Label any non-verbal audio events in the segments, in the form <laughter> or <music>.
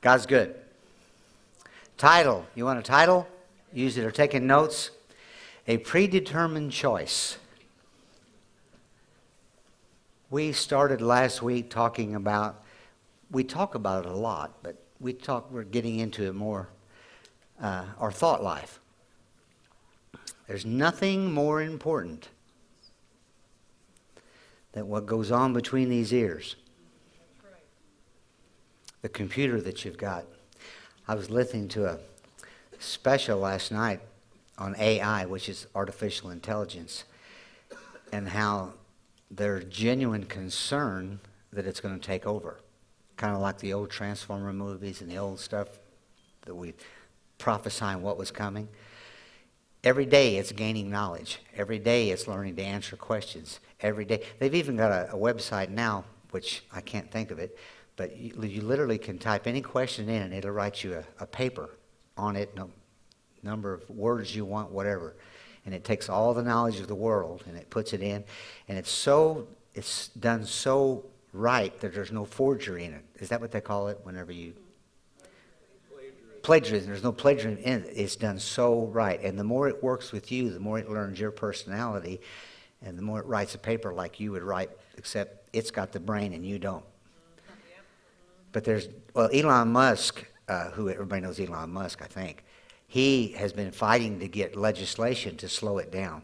God's good. Title. You want a title? Use it or taking notes. A predetermined choice. We started last week talking about, we talk about it a lot, but we talk, we're getting into it more, uh, our thought life. There's nothing more important than what goes on between these ears. The computer that you've got. I was listening to a special last night on AI, which is artificial intelligence, and how there's genuine concern that it's going to take over. Kind of like the old Transformer movies and the old stuff that we prophesying what was coming. Every day it's gaining knowledge. Every day it's learning to answer questions. Every day. They've even got a, a website now, which I can't think of it, but you, you, literally can type any question in and it'll write you a, a paper on it, no, number of words you want, whatever. And it takes all the knowledge of the world and it puts it in. And it's so, it's done so right that there's no forgery in it. Is that what they call it whenever you plagiarism. There's no plagiarism in it. It's done so right. And the more it works with you, the more it learns your personality, and the more it writes a paper like you would write, except it's got the brain and you don't. But there's, well, Elon Musk, uh, who everybody knows Elon Musk, I think, he has been fighting to get legislation to slow it down.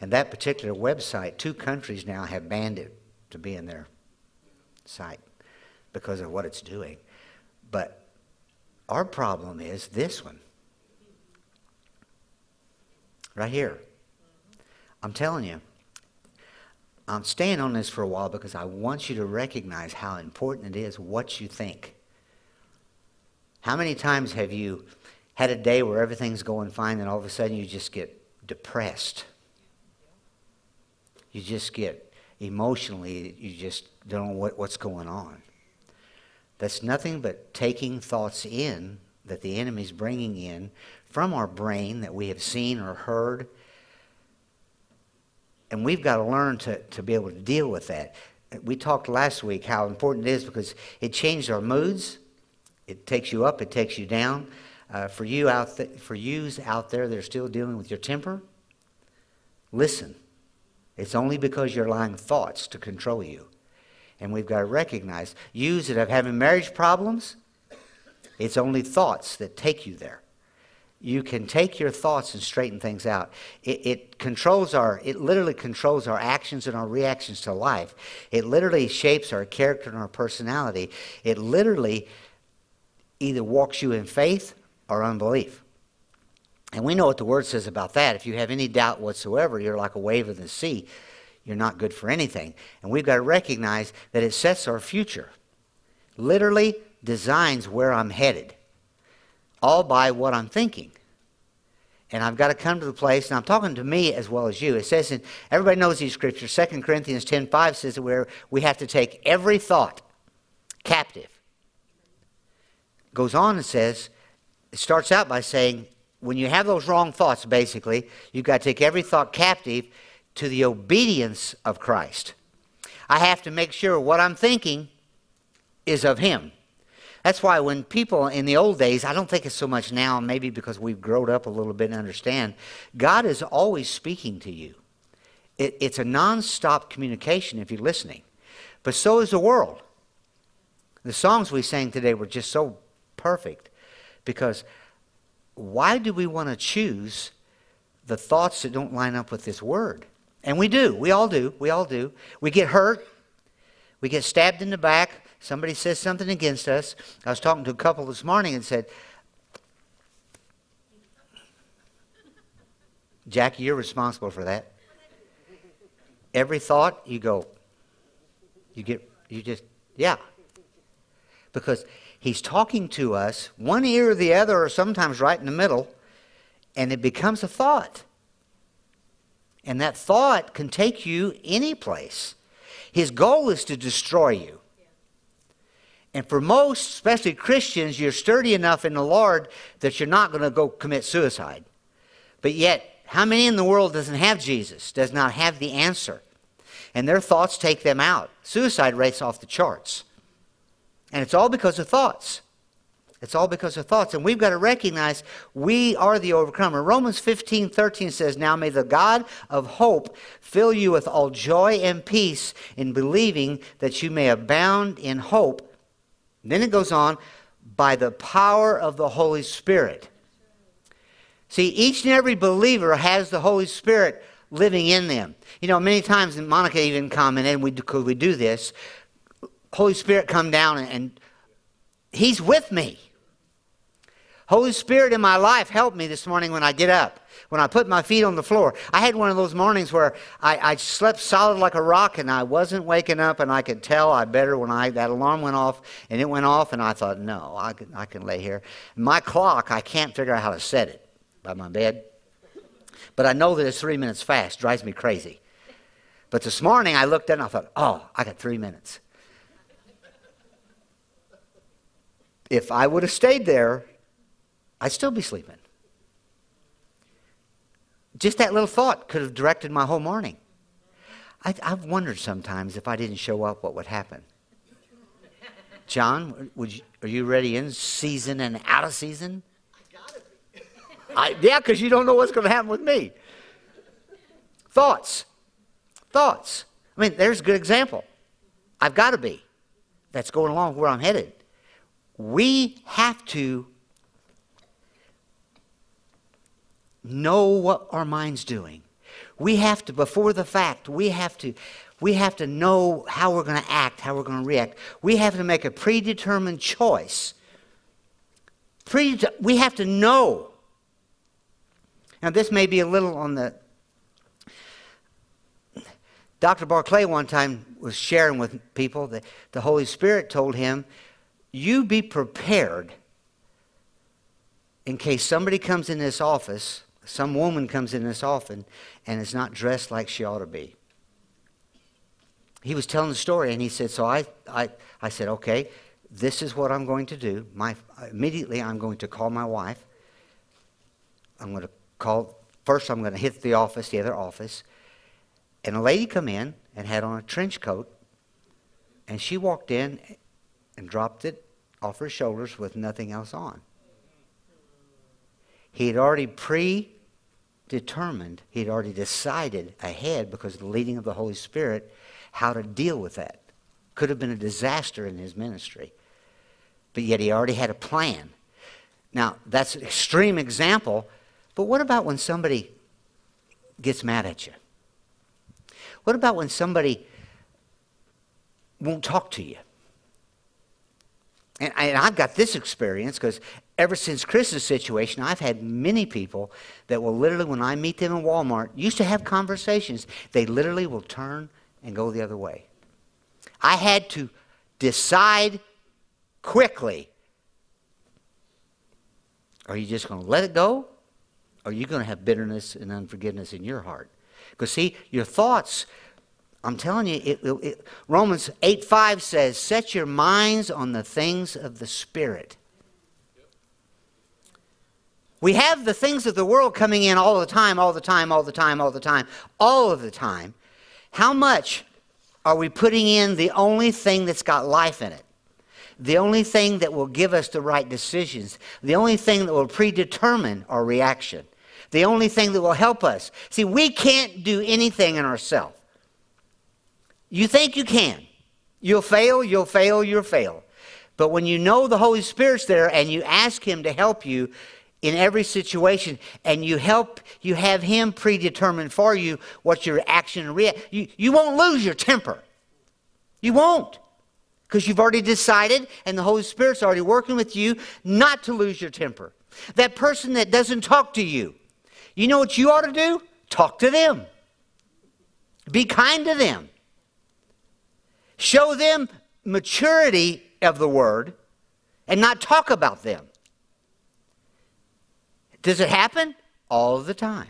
And that particular website, two countries now have banned it to be in their site because of what it's doing. But our problem is this one. Right here. I'm telling you, I'm staying on this for a while because I want you to recognize how important it is what you think. How many times have you had a day where everything's going fine and all of a sudden you just get depressed? You just get emotionally, you just don't know what, what's going on. That's nothing but taking thoughts in that the enemy's bringing in from our brain that we have seen or heard. And we've got to learn to, to be able to deal with that. We talked last week how important it is because it changed our moods. It takes you up, it takes you down. Uh, for you out th- for yous out there that are still dealing with your temper, listen. It's only because you're allowing thoughts to control you. And we've got to recognize yous that have having marriage problems, it's only thoughts that take you there. You can take your thoughts and straighten things out. It, it, controls our, it literally controls our actions and our reactions to life. It literally shapes our character and our personality. It literally either walks you in faith or unbelief. And we know what the word says about that. If you have any doubt whatsoever, you're like a wave of the sea you're not good for anything. And we've got to recognize that it sets our future, literally designs where I'm headed, all by what I'm thinking. And I've got to come to the place, and I'm talking to me as well as you. It says, in, everybody knows these scriptures. 2 Corinthians 10.5 says that we have to take every thought captive. Goes on and says, it starts out by saying, when you have those wrong thoughts, basically, you've got to take every thought captive to the obedience of Christ. I have to make sure what I'm thinking is of Him. That's why when people in the old days, I don't think it's so much now, maybe because we've grown up a little bit and understand, God is always speaking to you. It, it's a non-stop communication if you're listening. But so is the world. The songs we sang today were just so perfect because why do we want to choose the thoughts that don't line up with this word? And we do. We all do. We all do. We get hurt. We get stabbed in the back. Somebody says something against us. I was talking to a couple this morning and said, Jackie, you're responsible for that. Every thought, you go, you get, you just, yeah. Because he's talking to us, one ear or the other, or sometimes right in the middle, and it becomes a thought. And that thought can take you any place. His goal is to destroy you. And for most, especially Christians, you're sturdy enough in the Lord that you're not going to go commit suicide. But yet, how many in the world doesn't have Jesus, does not have the answer? And their thoughts take them out. Suicide rates off the charts. And it's all because of thoughts. It's all because of thoughts. And we've got to recognize we are the overcomer. Romans 15 13 says, Now may the God of hope fill you with all joy and peace in believing that you may abound in hope. Then it goes on, by the power of the Holy Spirit. See, each and every believer has the Holy Spirit living in them. You know, many times, Monica even commented, we, could we do this? Holy Spirit come down and, and He's with me. Holy Spirit in my life helped me this morning when I get up, when I put my feet on the floor. I had one of those mornings where I, I slept solid like a rock and I wasn't waking up and I could tell I better when I that alarm went off and it went off and I thought, no, I can, I can lay here. My clock, I can't figure out how to set it by my bed. But I know that it's three minutes fast, drives me crazy. But this morning I looked at it and I thought, oh, I got three minutes. If I would have stayed there, I'd still be sleeping. Just that little thought could have directed my whole morning. I, have wondered sometimes if I didn't show up, what would happen. John, you, are you ready in season and out of season? I, gotta be. <laughs> I yeah, because you don't know what's going to happen with me. Thoughts. Thoughts. I mean, there's a good example. I've got to be. That's going along where I'm headed. We have to know what our mind's doing. We have to, before the fact, we have to, we have to know how we're going to act, how we're going to react. We have to make a predetermined choice. We have to know. Now, this may be a little on the. Dr. Barclay one time was sharing with people that the Holy Spirit told him, You be prepared in case somebody comes in this office some woman comes in this often and is not dressed like she ought to be. He was telling the story and he said, So I, I, I said, okay, this is what I'm going to do. My, immediately, I'm going to call my wife. I'm going to call, first, I'm going to hit the office, the other office. And a lady come in and had on a trench coat. And she walked in and dropped it off her shoulders with nothing else on. He had already pre determined, he had already decided ahead because of the leading of the Holy Spirit how to deal with that. Could have been a disaster in his ministry, but yet he already had a plan. Now, that's an extreme example, but what about when somebody gets mad at you? What about when somebody won't talk to you? And, and I've got this experience because ever since Chris's situation, I've had many people that will literally, when I meet them in Walmart, used to have conversations, they literally will turn and go the other way. I had to decide quickly are you just going to let it go? Or are you going to have bitterness and unforgiveness in your heart? Because, see, your thoughts I'm telling you, it, it, Romans 8 5 says, Set your minds on the things of the Spirit. We have the things of the world coming in all the time, all the time, all the time, all the time, all of the time. How much are we putting in the only thing that's got life in it? The only thing that will give us the right decisions, the only thing that will predetermine our reaction, the only thing that will help us. See, we can't do anything in ourselves. You think you can. You'll fail, you'll fail, you'll fail. But when you know the Holy Spirit's there and you ask Him to help you in every situation and you help, you have Him predetermined for you what your action and react, you, you won't lose your temper. You won't. Because you've already decided and the Holy Spirit's already working with you not to lose your temper. That person that doesn't talk to you, you know what you ought to do? Talk to them. Be kind to them. Show them maturity of the word and not talk about them. Does it happen? All the time.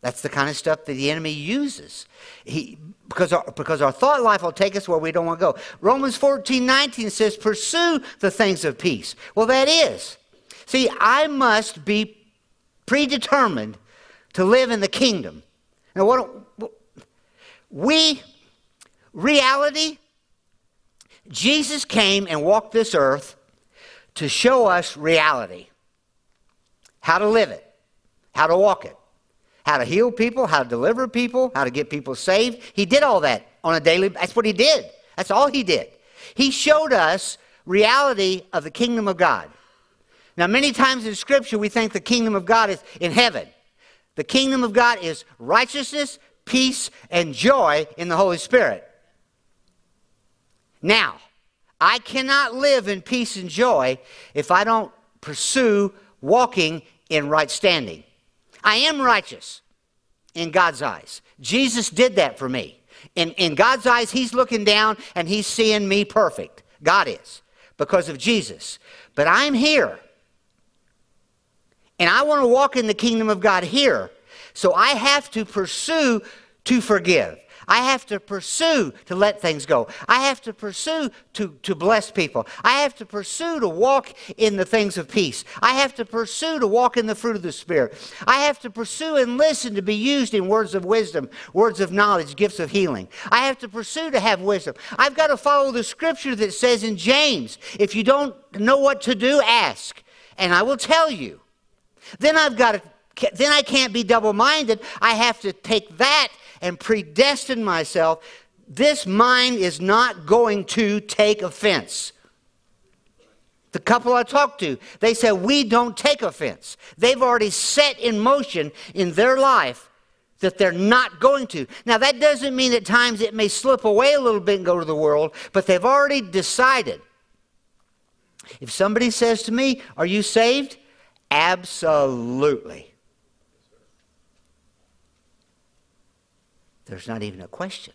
That's the kind of stuff that the enemy uses. He, because, our, because our thought life will take us where we don't want to go. Romans 14 19 says, Pursue the things of peace. Well, that is. See, I must be predetermined to live in the kingdom. Now, what we, reality Jesus came and walked this earth to show us reality how to live it, how to walk it, how to heal people, how to deliver people, how to get people saved. He did all that on a daily that's what he did. That's all he did. He showed us reality of the kingdom of God. Now, many times in Scripture, we think the kingdom of God is in heaven. The kingdom of God is righteousness, peace, and joy in the Holy Spirit. Now, I cannot live in peace and joy if I don't pursue walking in right standing. I am righteous in God's eyes. Jesus did that for me. In, in God's eyes, He's looking down and He's seeing me perfect. God is, because of Jesus. But I'm here. And I want to walk in the kingdom of God here. So I have to pursue to forgive. I have to pursue to let things go. I have to pursue to, to bless people. I have to pursue to walk in the things of peace. I have to pursue to walk in the fruit of the Spirit. I have to pursue and listen to be used in words of wisdom, words of knowledge, gifts of healing. I have to pursue to have wisdom. I've got to follow the scripture that says in James, if you don't know what to do, ask, and I will tell you. Then I've got to then I can't be double minded. I have to take that and predestined myself, this mind is not going to take offense. The couple I talked to, they said, We don't take offense. They've already set in motion in their life that they're not going to. Now, that doesn't mean at times it may slip away a little bit and go to the world, but they've already decided. If somebody says to me, Are you saved? Absolutely. There's not even a question.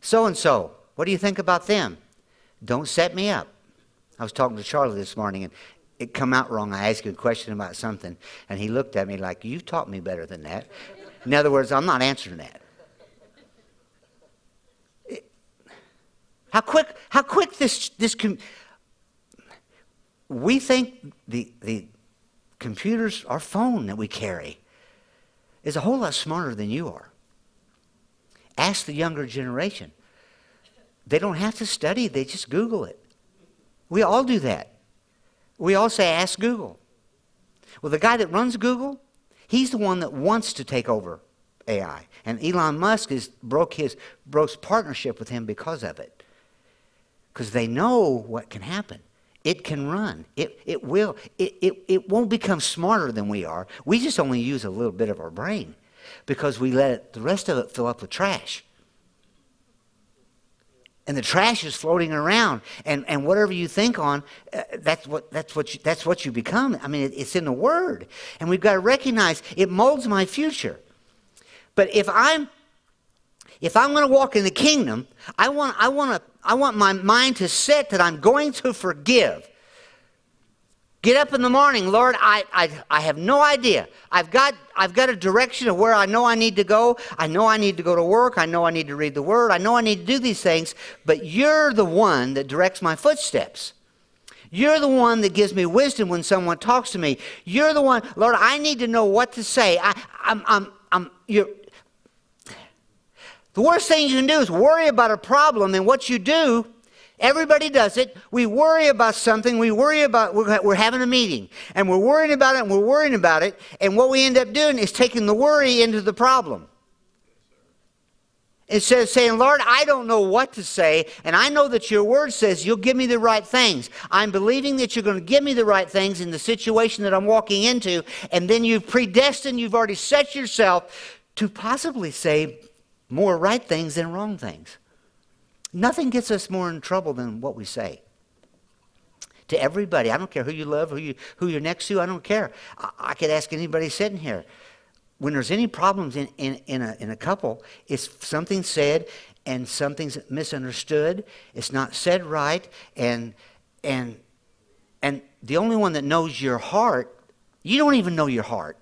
So and so, what do you think about them? Don't set me up. I was talking to Charlie this morning and it come out wrong. I asked him a question about something and he looked at me like, You taught me better than that. In other words, I'm not answering that. how quick, how quick this, this, com- we think the, the, computers, our phone that we carry, is a whole lot smarter than you are. Ask the younger generation. They don't have to study, they just Google it. We all do that. We all say, ask Google. Well, the guy that runs Google, he's the one that wants to take over AI. And Elon Musk is, broke his broke partnership with him because of it. Because they know what can happen. It can run. It, it will. It, it, it won't become smarter than we are. We just only use a little bit of our brain because we let it, the rest of it fill up with trash. And the trash is floating around, and, and whatever you think on, uh, that's what that's what you, that's what you become. I mean, it, it's in the Word, and we've got to recognize it molds my future. But if I'm if I'm going to walk in the kingdom, I want, I, want to, I want my mind to set that I'm going to forgive. Get up in the morning, Lord, I, I, I have no idea. I've got, I've got a direction of where I know I need to go. I know I need to go to work. I know I need to read the word. I know I need to do these things, but you're the one that directs my footsteps. You're the one that gives me wisdom when someone talks to me. You're the one, Lord, I need to know what to say. I, I'm, I'm, I'm, you're, the worst thing you can do is worry about a problem, and what you do, everybody does it. We worry about something, we worry about, we're, we're having a meeting, and we're worrying about it, and we're worrying about it, and what we end up doing is taking the worry into the problem. Instead of saying, Lord, I don't know what to say, and I know that your word says you'll give me the right things. I'm believing that you're going to give me the right things in the situation that I'm walking into, and then you've predestined, you've already set yourself to possibly say, more right things than wrong things. Nothing gets us more in trouble than what we say. To everybody, I don't care who you love, who, you, who you're next to, I don't care. I, I could ask anybody sitting here. When there's any problems in, in, in, a, in a couple, it's something said and something's misunderstood, it's not said right, and, and, and the only one that knows your heart, you don't even know your heart.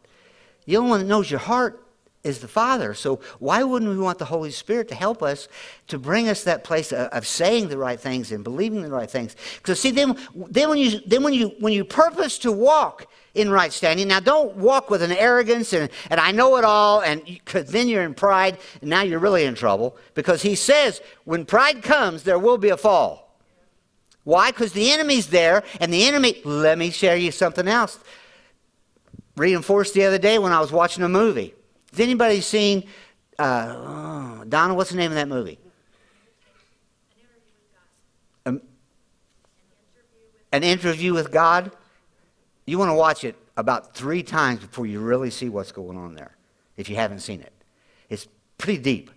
The only one that knows your heart is the Father. So why wouldn't we want the Holy Spirit to help us to bring us that place of, of saying the right things and believing the right things? Because see, then, then when you then when you when you purpose to walk in right standing, now don't walk with an arrogance and, and I know it all, and because then you're in pride, and now you're really in trouble. Because he says, when pride comes, there will be a fall. Why? Because the enemy's there, and the enemy. Let me share you something else. Reinforced the other day when I was watching a movie has anybody seen uh, oh, Donna? What's the name of that movie? Um, an interview with God. You want to watch it about three times before you really see what's going on there, if you haven't seen it. It's pretty deep.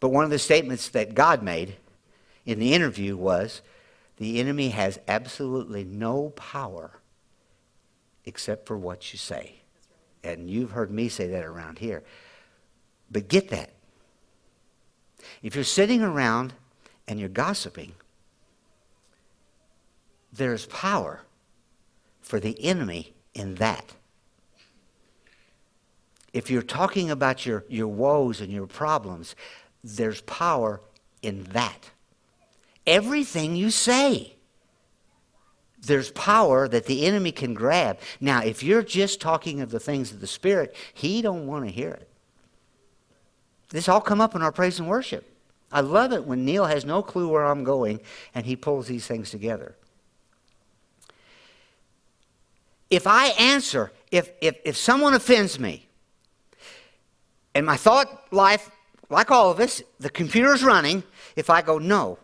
But one of the statements that God made in the interview was the enemy has absolutely no power except for what you say. And you've heard me say that around here. But get that. If you're sitting around and you're gossiping, there's power for the enemy in that. If you're talking about your, your woes and your problems, there's power in that. Everything you say there's power that the enemy can grab. Now, if you're just talking of the things of the Spirit, he don't want to hear it. This all come up in our praise and worship. I love it when Neil has no clue where I'm going and he pulls these things together. If I answer, if, if, if someone offends me, and my thought life, like all of us, the computer's running, if I go, no,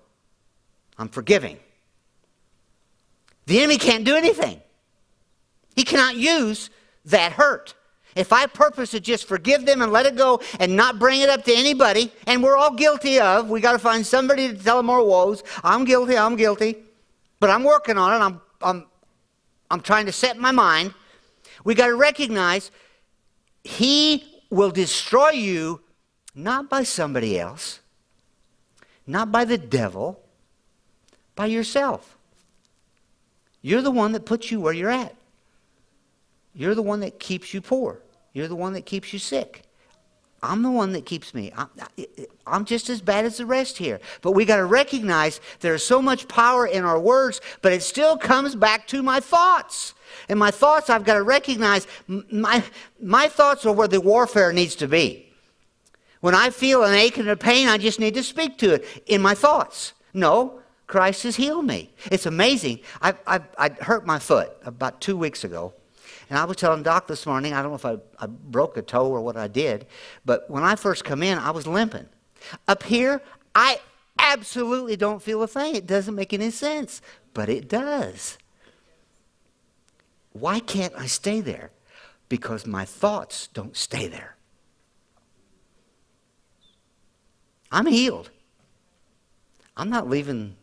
I'm forgiving the enemy can't do anything. He cannot use that hurt. If I purpose to just forgive them and let it go and not bring it up to anybody, and we're all guilty of, we got to find somebody to tell them our woes. I'm guilty, I'm guilty, but I'm working on it. I'm, I'm, I'm trying to set my mind. We got to recognize He will destroy you not by somebody else, not by the devil, by yourself. You're the one that puts you where you're at. You're the one that keeps you poor. You're the one that keeps you sick. I'm the one that keeps me. I'm, I'm, just as bad as the rest here. But we got to recognize there's so much power in our words, but it still comes back to my thoughts. And my thoughts, I've got to recognize my, my thoughts are where the warfare needs to be. When I feel an ache and a pain, I just need to speak to it in my thoughts. No, Christ has healed me. It's amazing. I, I, I hurt my foot about two weeks ago. And I was telling Doc this morning, I don't know if I, I broke a toe or what I did, but when I first come in, I was limping. Up here, I absolutely don't feel a thing. It doesn't make any sense, but it does. Why can't I stay there? Because my thoughts don't stay there. I'm healed. I'm not leaving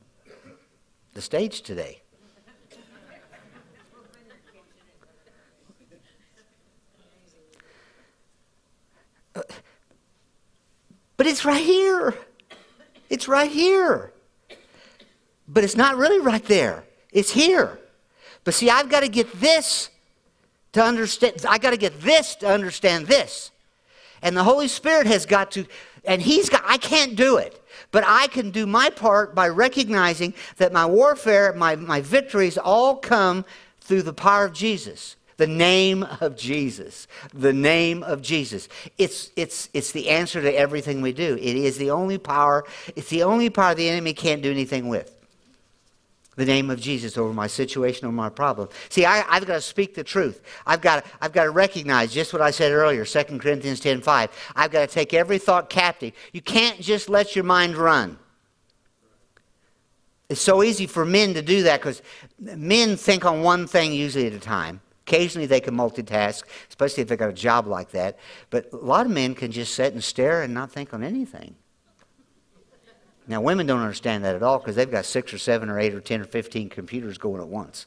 the stage today. Uh, but it's right here. It's right here. But it's not really right there. It's here. But see, I've got to get this to understand. I got to get this to understand this. And the Holy Spirit has got to, and He's got, I can't do it. But I can do my part by recognizing that my warfare, my, my victories all come through the power of Jesus. The name of Jesus. The name of Jesus. It's, it's, it's the answer to everything we do. It is the only power, it's the only power the enemy can't do anything with the name of Jesus over my situation or my problem. See, I, have got to speak the truth. I've got, I've got to recognize just what I said earlier, 2 Corinthians 10 5. I've got to take every thought captive. You can't just let your mind run. It's so easy for men to do that because men think on one thing usually at a time. Occasionally they can multitask, especially if they've got a job like that. But a lot of men can just sit and stare and not think on anything. Now, women don't understand that at all because they've got six or seven or eight or ten or fifteen computers going at once.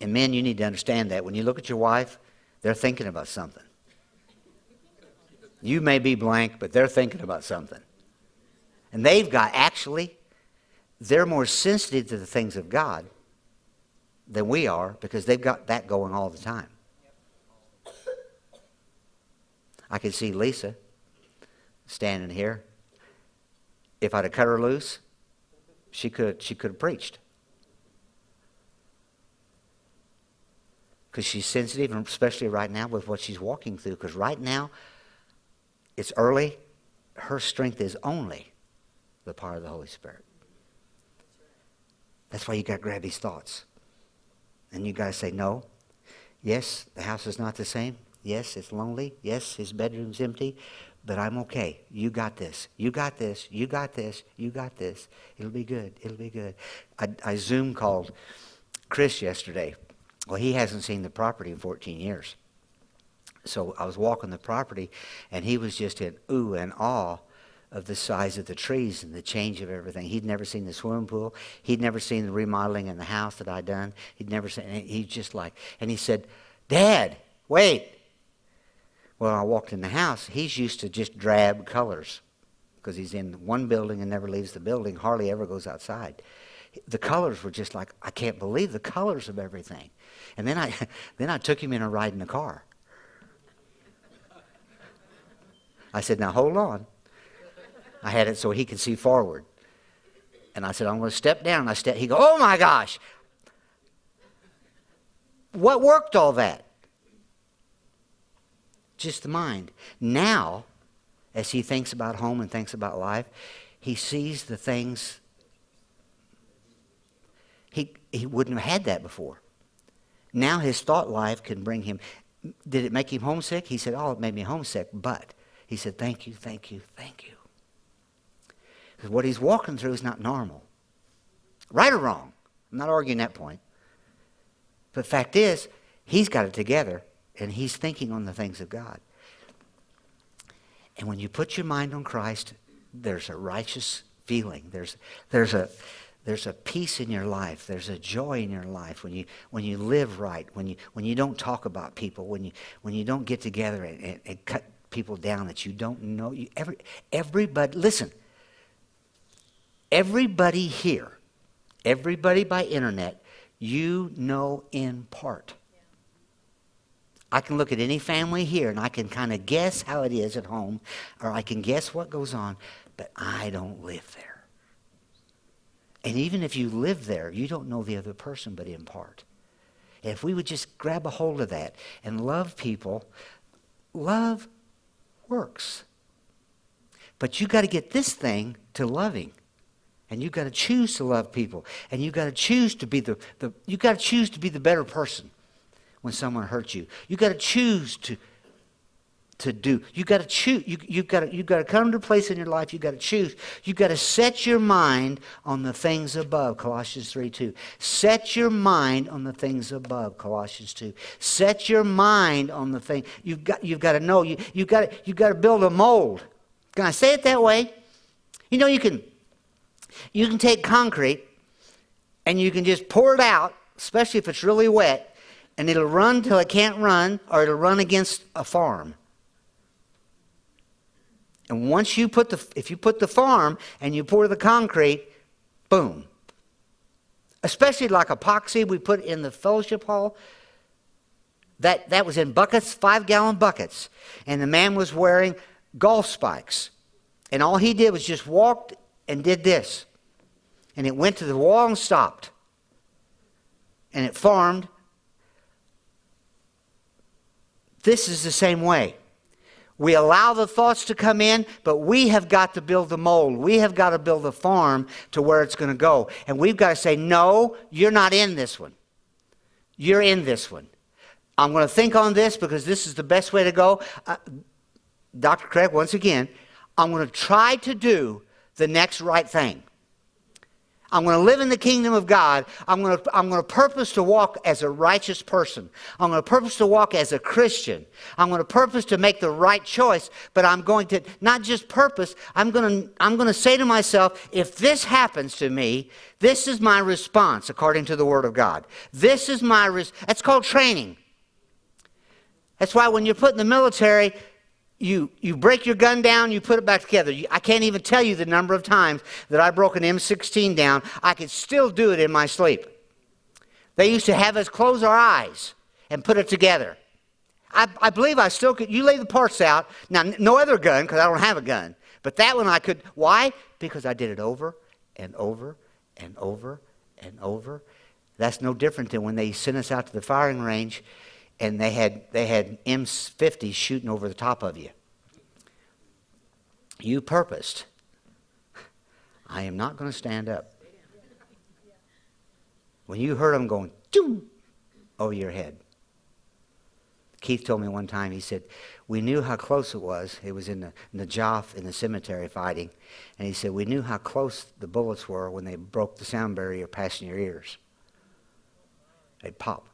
And men, you need to understand that. When you look at your wife, they're thinking about something. You may be blank, but they're thinking about something. And they've got, actually, they're more sensitive to the things of God than we are because they've got that going all the time. I can see Lisa standing here. If I'd have cut her loose, she could she could have preached. Because she's sensitive, especially right now with what she's walking through. Because right now, it's early. Her strength is only the power of the Holy Spirit. That's why you got to grab these thoughts. And you got to say, no. Yes, the house is not the same. Yes, it's lonely. Yes, his bedroom's empty. But I'm okay. You got this. You got this. You got this. You got this. It'll be good. It'll be good. I, I Zoom called Chris yesterday. Well, he hasn't seen the property in 14 years. So I was walking the property, and he was just in ooh and awe of the size of the trees and the change of everything. He'd never seen the swimming pool. He'd never seen the remodeling in the house that I'd done. He'd never seen. He's just like, and he said, "Dad, wait." Well, I walked in the house. He's used to just drab colors because he's in one building and never leaves the building. Hardly ever goes outside. The colors were just like, I can't believe the colors of everything. And then I, <laughs> then I took him in a ride in the car. I said, Now hold on. I had it so he could see forward. And I said, I'm going to step down. I step. He go, Oh my gosh! What worked all that? Just the mind. Now, as he thinks about home and thinks about life, he sees the things he he wouldn't have had that before. Now his thought life can bring him. Did it make him homesick? He said, Oh, it made me homesick, but he said, Thank you, thank you, thank you. Because what he's walking through is not normal. Right or wrong. I'm not arguing that point. But fact is, he's got it together and he's thinking on the things of God. And when you put your mind on Christ, there's a righteous feeling. There's, there's, a, there's a peace in your life. There's a joy in your life when you, when you live right, when you, when you don't talk about people, when you, when you don't get together and, and, and cut people down that you don't know. You, every, everybody, listen, everybody here, everybody by internet, you know in part. I can look at any family here and I can kind of guess how it is at home, or I can guess what goes on, but I don't live there. And even if you live there, you don't know the other person but in part. if we would just grab a hold of that and love people, love works. But you got to get this thing to loving. And you got to choose to love people. And you got to choose to be the, the you got to choose to be the better person when someone hurts you. You got to choose to to do. You got to choose. You you got to you got to come to a place in your life. You got to choose. You got to set your mind on the things above. Colossians three two. Set your mind on the things above. Colossians two. Set your mind on the thing. You've got you've got to know. You you got you got to build a mold. Can I say it that way? You know you can you can take concrete and you can just pour it out, especially if it's really wet, and it'll run till it can't run, or it'll run against a farm. And once you put the, if you put the farm and you pour the concrete, boom. Especially like epoxy we put in the fellowship hall. That, that was in buckets, five gallon buckets. And the man was wearing golf spikes. And all he did was just walked and did this. And it went to the wall and stopped. And it formed. This is the same way. We allow the thoughts to come in, but we have got to build the mold. We have got to build the farm to where it's going to go. And we've got to say, no, you're not in this one. You're in this one. I'm going to think on this because this is the best way to go. Uh, Dr. Craig, once again, I'm going to try to do the next right thing. I'm going to live in the kingdom of God. I'm going to, I'm going to purpose to walk as a righteous person. I'm going to purpose to walk as a Christian. I'm going to purpose to make the right choice, but I'm going to not just purpose, I'm going to, I'm going to say to myself, if this happens to me, this is my response according to the Word of God. This is my, res- that's called training. That's why when you're put in the military, you, you break your gun down, you put it back together. I can't even tell you the number of times that I broke an M16 down. I could still do it in my sleep. They used to have us close our eyes and put it together. I, I believe I still could. You lay the parts out. Now, no other gun, because I don't have a gun. But that one I could. Why? Because I did it over and over and over and over. That's no different than when they sent us out to the firing range and they had, they had M50s shooting over the top of you. You purposed, I am not going to stand up. When you heard them going, over your head. Keith told me one time, he said, We knew how close it was. It was in the Najaf in the cemetery fighting. And he said, We knew how close the bullets were when they broke the sound barrier passing your ears. They'd pop.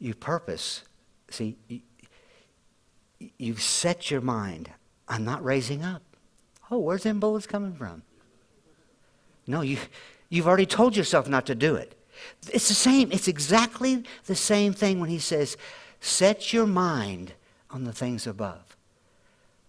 You purpose. See, you, you've set your mind. I'm not raising up. Oh, where's them bullets coming from? No, you, you've already told yourself not to do it. It's the same. It's exactly the same thing when he says, set your mind on the things above.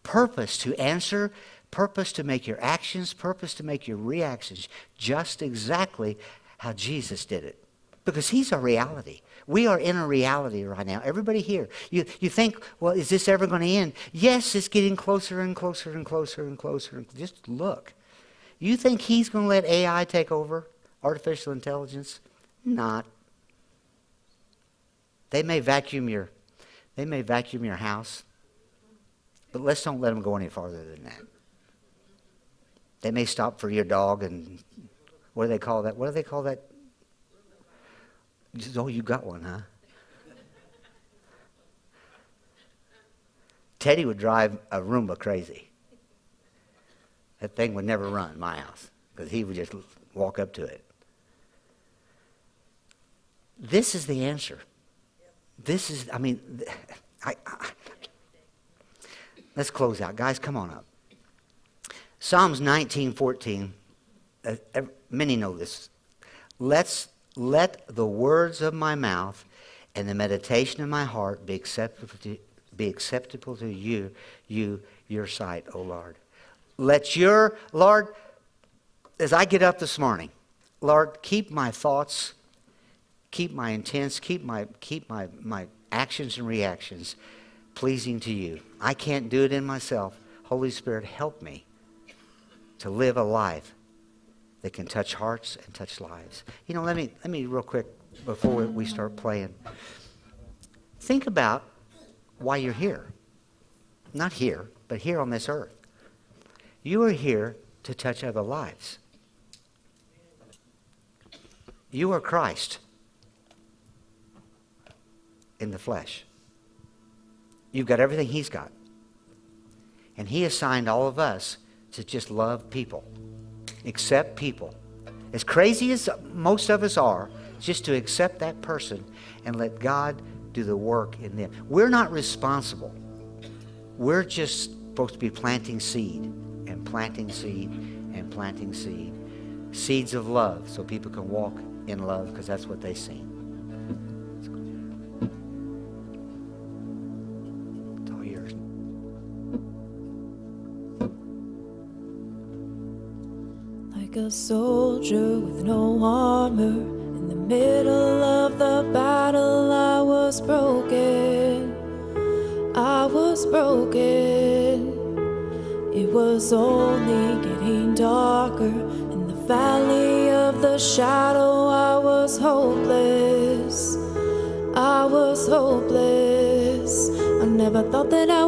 Purpose to answer, purpose to make your actions, purpose to make your reactions just exactly how Jesus did it. Because he's a reality. We are in a reality right now. Everybody here. You, you think, well, is this ever going to end? Yes, it's getting closer and closer and closer and closer. And Just look. You think he's going to let AI take over? Artificial intelligence? Not. They may vacuum your they may vacuum your house, but let's don't let them go any farther than that. They may stop for your dog and what do they call that? What do they call that? Oh, you got one, huh? Teddy would drive a Roomba crazy. That thing would never run my house because he would just walk up to it. This is the answer. This is, I mean, I, I, let's close out. Guys, come on up. Psalms 19:14. Uh, many know this. Let's let the words of my mouth and the meditation of my heart be acceptable to, be acceptable to you, you, your sight, O Lord. Let your Lord, as I get up this morning, Lord, keep my thoughts keep my intents, keep my, keep my, my actions and reactions pleasing to you. I can't do it in myself. Holy Spirit, help me to live a life that can touch hearts and touch lives. You know, let me, let me real quick before we start playing. Think about why you're here. Not here, but here on this earth. You are here to touch other lives. You are Christ in the flesh. You've got everything He's got. And He assigned all of us to just love people, accept people. As crazy as most of us are, just to accept that person and let God do the work in them. We're not responsible. We're just supposed to be planting seed and planting seed and planting seed. Seeds of love so people can walk in love because that's what they see. A soldier with no armor. In the middle of the battle, I was broken. I was broken. It was only getting darker. In the valley of the shadow, I was hopeless. I was hopeless. I never thought that I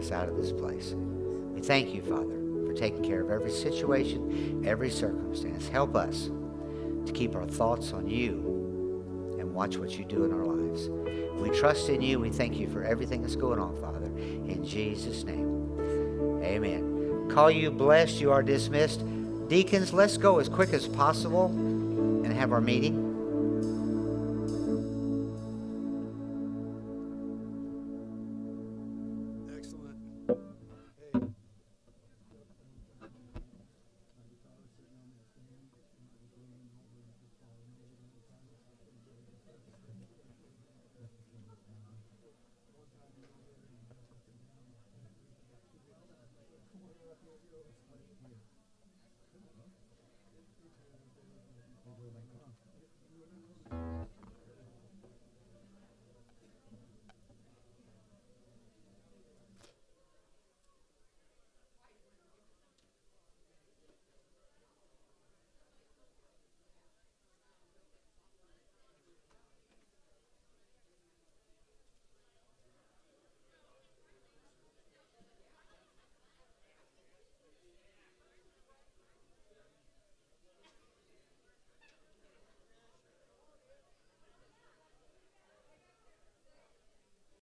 us out of this place. We thank you, Father, for taking care of every situation, every circumstance. Help us to keep our thoughts on you and watch what you do in our lives. We trust in you. We thank you for everything that's going on, Father. In Jesus' name, amen. Call you blessed. You are dismissed. Deacons, let's go as quick as possible and have our meeting.